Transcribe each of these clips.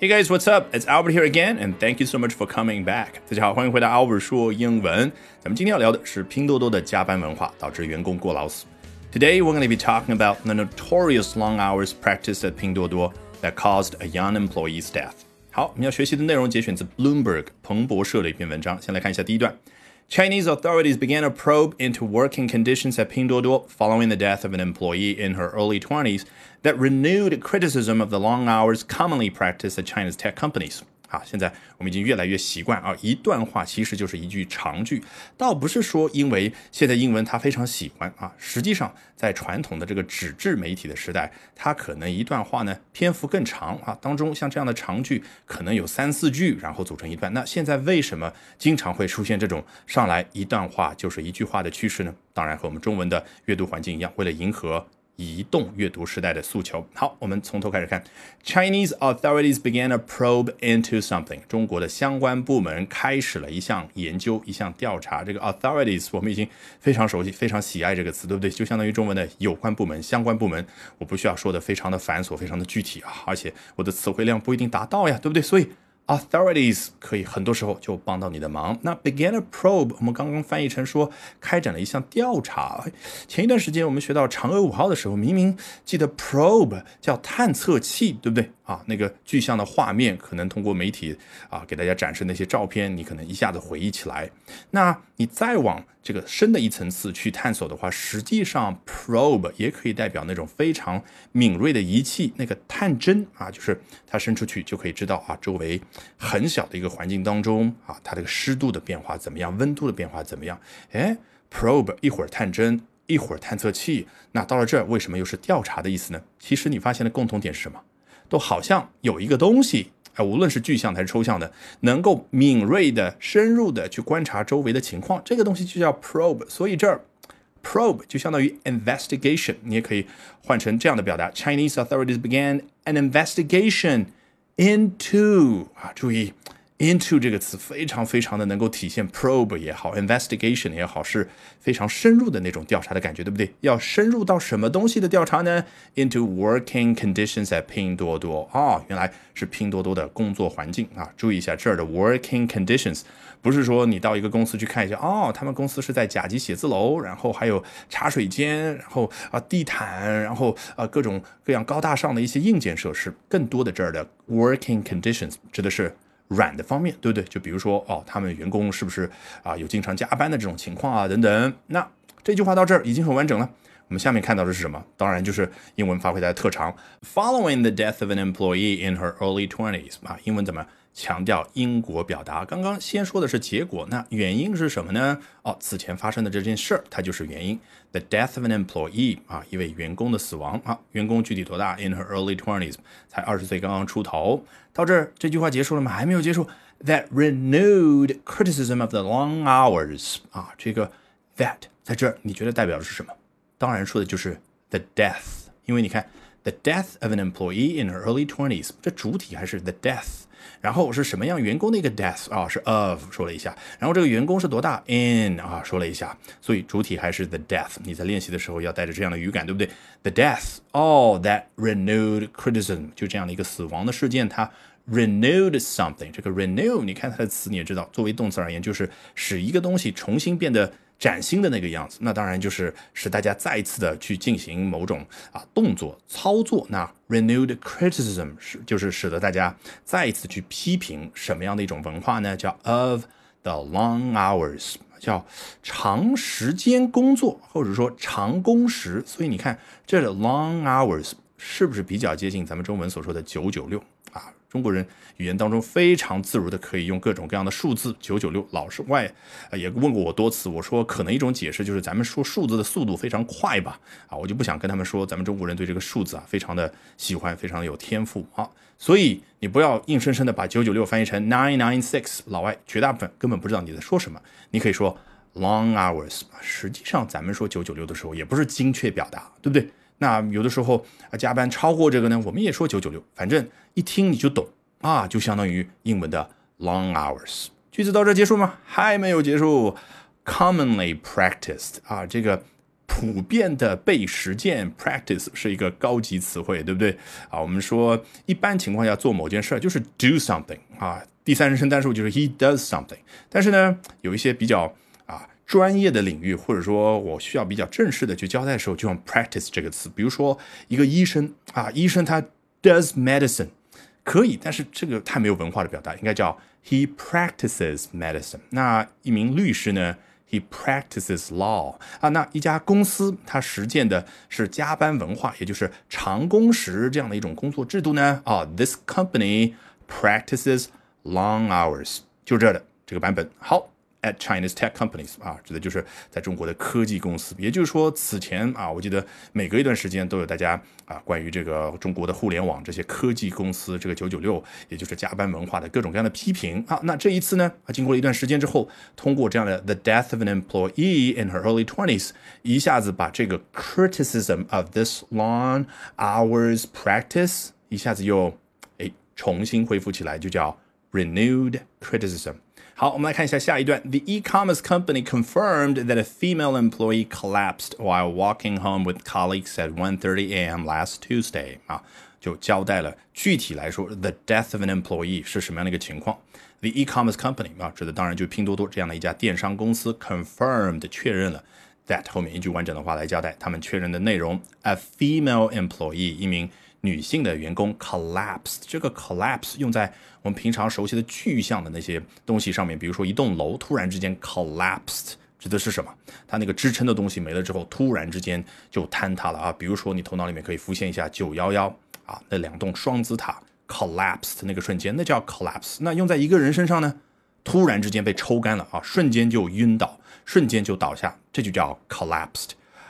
Hey guys, what's up? It's Albert here again, and thank you so much for coming back. 大家好，欢迎回到 Albert 说英文。咱们今天要聊的是拼多多的加班文化导致员工过劳死。Today we're going to be talking about the notorious long hours practiced at Pinduoduo that caused a young employee's death. 好，我们要学习的内容节选自 Bloomberg 彭博社的一篇文章。先来看一下第一段。 Chinese authorities began a probe into working conditions at Pinduoduo following the death of an employee in her early 20s that renewed criticism of the long hours commonly practiced at China's tech companies. 啊，现在我们已经越来越习惯啊，一段话其实就是一句长句，倒不是说因为现在英文它非常喜欢啊，实际上在传统的这个纸质媒体的时代，它可能一段话呢篇幅更长啊，当中像这样的长句可能有三四句，然后组成一段。那现在为什么经常会出现这种上来一段话就是一句话的趋势呢？当然和我们中文的阅读环境一样，为了迎合。移动阅读时代的诉求。好，我们从头开始看。Chinese authorities began a probe into something。中国的相关部门开始了一项研究，一项调查。这个 authorities 我们已经非常熟悉，非常喜爱这个词，对不对？就相当于中文的有关部门、相关部门。我不需要说的非常的繁琐，非常的具体啊，而且我的词汇量不一定达到呀，对不对？所以。Authorities 可以很多时候就帮到你的忙。那 began a probe，我们刚刚翻译成说开展了一项调查。前一段时间我们学到嫦娥五号的时候，明明记得 probe 叫探测器，对不对？啊，那个具象的画面，可能通过媒体啊给大家展示那些照片，你可能一下子回忆起来。那你再往这个深的一层次去探索的话，实际上 probe 也可以代表那种非常敏锐的仪器，那个探针啊，就是它伸出去就可以知道啊周围很小的一个环境当中啊它这个湿度的变化怎么样，温度的变化怎么样？哎，probe 一会儿探针，一会儿探测器，那到了这儿为什么又是调查的意思呢？其实你发现的共同点是什么？都好像有一个东西，啊，无论是具象还是抽象的，能够敏锐的、深入的去观察周围的情况，这个东西就叫 probe。所以这儿 probe 就相当于 investigation，你也可以换成这样的表达：Chinese authorities began an investigation into 啊，注意。Into 这个词非常非常的能够体现 probe 也好，investigation 也好，是非常深入的那种调查的感觉，对不对？要深入到什么东西的调查呢？Into working conditions at 拼多多啊，原来是拼多多的工作环境啊。注意一下这儿的 working conditions，不是说你到一个公司去看一下，哦，他们公司是在甲级写字楼，然后还有茶水间，然后啊地毯，然后啊各种各样高大上的一些硬件设施。更多的这儿的 working conditions 指的是。软的方面，对不对？就比如说，哦，他们员工是不是啊有经常加班的这种情况啊？等等。那这句话到这儿已经很完整了。我们下面看到的是什么？当然就是英文发挥它的特长。Following the death of an employee in her early twenties，啊，英文怎么？强调因果表达。刚刚先说的是结果，那原因是什么呢？哦，此前发生的这件事儿，它就是原因。The death of an employee 啊，一位员工的死亡啊，员工具体多大？In her early twenties，才二十岁刚刚出头。到这儿这句话结束了吗？还没有结束。That renewed criticism of the long hours 啊，这个 that 在这儿你觉得代表的是什么？当然说的就是 the death，因为你看 the death of an employee in her early twenties，这主体还是 the death。然后是什么样员工的一个 death 啊？是 of 说了一下。然后这个员工是多大？in 啊说了一下。所以主体还是 the death。你在练习的时候要带着这样的语感，对不对？The death, all that renewed criticism，就这样的一个死亡的事件，它 renewed something。这个 renew，你看它的词你也知道，作为动词而言，就是使一个东西重新变得。崭新的那个样子，那当然就是使大家再一次的去进行某种啊动作操作。那 renewed criticism 是就是使得大家再一次去批评什么样的一种文化呢？叫 of the long hours，叫长时间工作或者说长工时。所以你看这 long hours 是不是比较接近咱们中文所说的九九六？中国人语言当中非常自如的可以用各种各样的数字，九九六。老师外也问过我多次，我说可能一种解释就是咱们说数字的速度非常快吧？啊，我就不想跟他们说，咱们中国人对这个数字啊非常的喜欢，非常的有天赋啊。所以你不要硬生生的把九九六翻译成 nine nine six，老外绝大部分根本不知道你在说什么。你可以说 long hours，实际上咱们说九九六的时候也不是精确表达，对不对？那有的时候啊，加班超过这个呢，我们也说九九六，反正一听你就懂啊，就相当于英文的 long hours。句子到这结束吗？还没有结束。Commonly practiced 啊，这个普遍的被实践 practice 是一个高级词汇，对不对啊？我们说一般情况下做某件事就是 do something 啊，第三人称单数就是 he does something。但是呢，有一些比较专业的领域，或者说我需要比较正式的去交代的时候，就用 practice 这个词。比如说一个医生啊，医生他 does medicine 可以，但是这个太没有文化的表达，应该叫 he practices medicine。那一名律师呢？He practices law 啊，那一家公司它实践的是加班文化，也就是长工时这样的一种工作制度呢？啊，This company practices long hours，就这的这个版本。好。At Chinese tech companies 啊，指的就是在中国的科技公司。也就是说，此前啊，我记得每隔一段时间都有大家啊，关于这个中国的互联网这些科技公司这个九九六，也就是加班文化的各种各样的批评啊。那这一次呢，啊，经过了一段时间之后，通过这样的 The death of an employee in her early twenties，一下子把这个 criticism of this long hours practice 一下子又哎重新恢复起来，就叫 renewed criticism。好，我们来看一下下一段。The e-commerce company confirmed that a female employee collapsed while walking home with colleagues at 1:30 a.m. last Tuesday。啊，就交代了具体来说，the death of an employee 是什么样的一个情况。The e-commerce company 啊，指的当然就是拼多多这样的一家电商公司，confirmed 确认了 that 后面一句完整的话来交代他们确认的内容。A female employee 一名。 女性的员工 collapsed，这个 collapse 用在我们平常熟悉的具象的那些东西上面，比如说一栋楼突然之间 collapsed，指的是什么？它那个支撑的东西没了之后，突然之间就坍塌了啊！比如说你头脑里面可以浮现一下九幺幺啊，那两栋双子塔 collapsed 那个瞬间，那叫 collapse。那用在一个人身上呢？突然之间被抽干了啊，瞬间就晕倒，瞬间就倒下，这就叫 collapsed。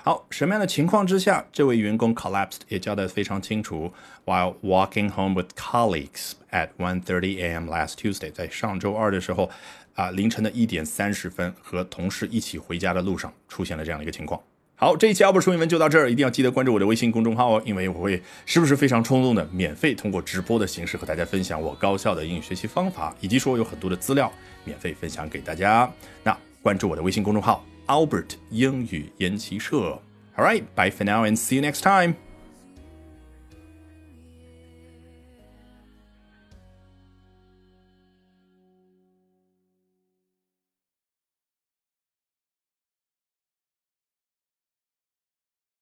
好，什么样的情况之下，这位员工 collapsed 也交代非常清楚。While walking home with colleagues at 1:30 a.m. last Tuesday，在上周二的时候，啊，凌晨的一点三十分，和同事一起回家的路上，出现了这样的一个情况。好，这一期奥布说英文就到这儿，一定要记得关注我的微信公众号哦，因为我会时不时非常冲动的免费通过直播的形式和大家分享我高效的英语学习方法，以及说有很多的资料免费分享给大家。那关注我的微信公众号。Albert 英语研习社。All right, bye for now and see you next time.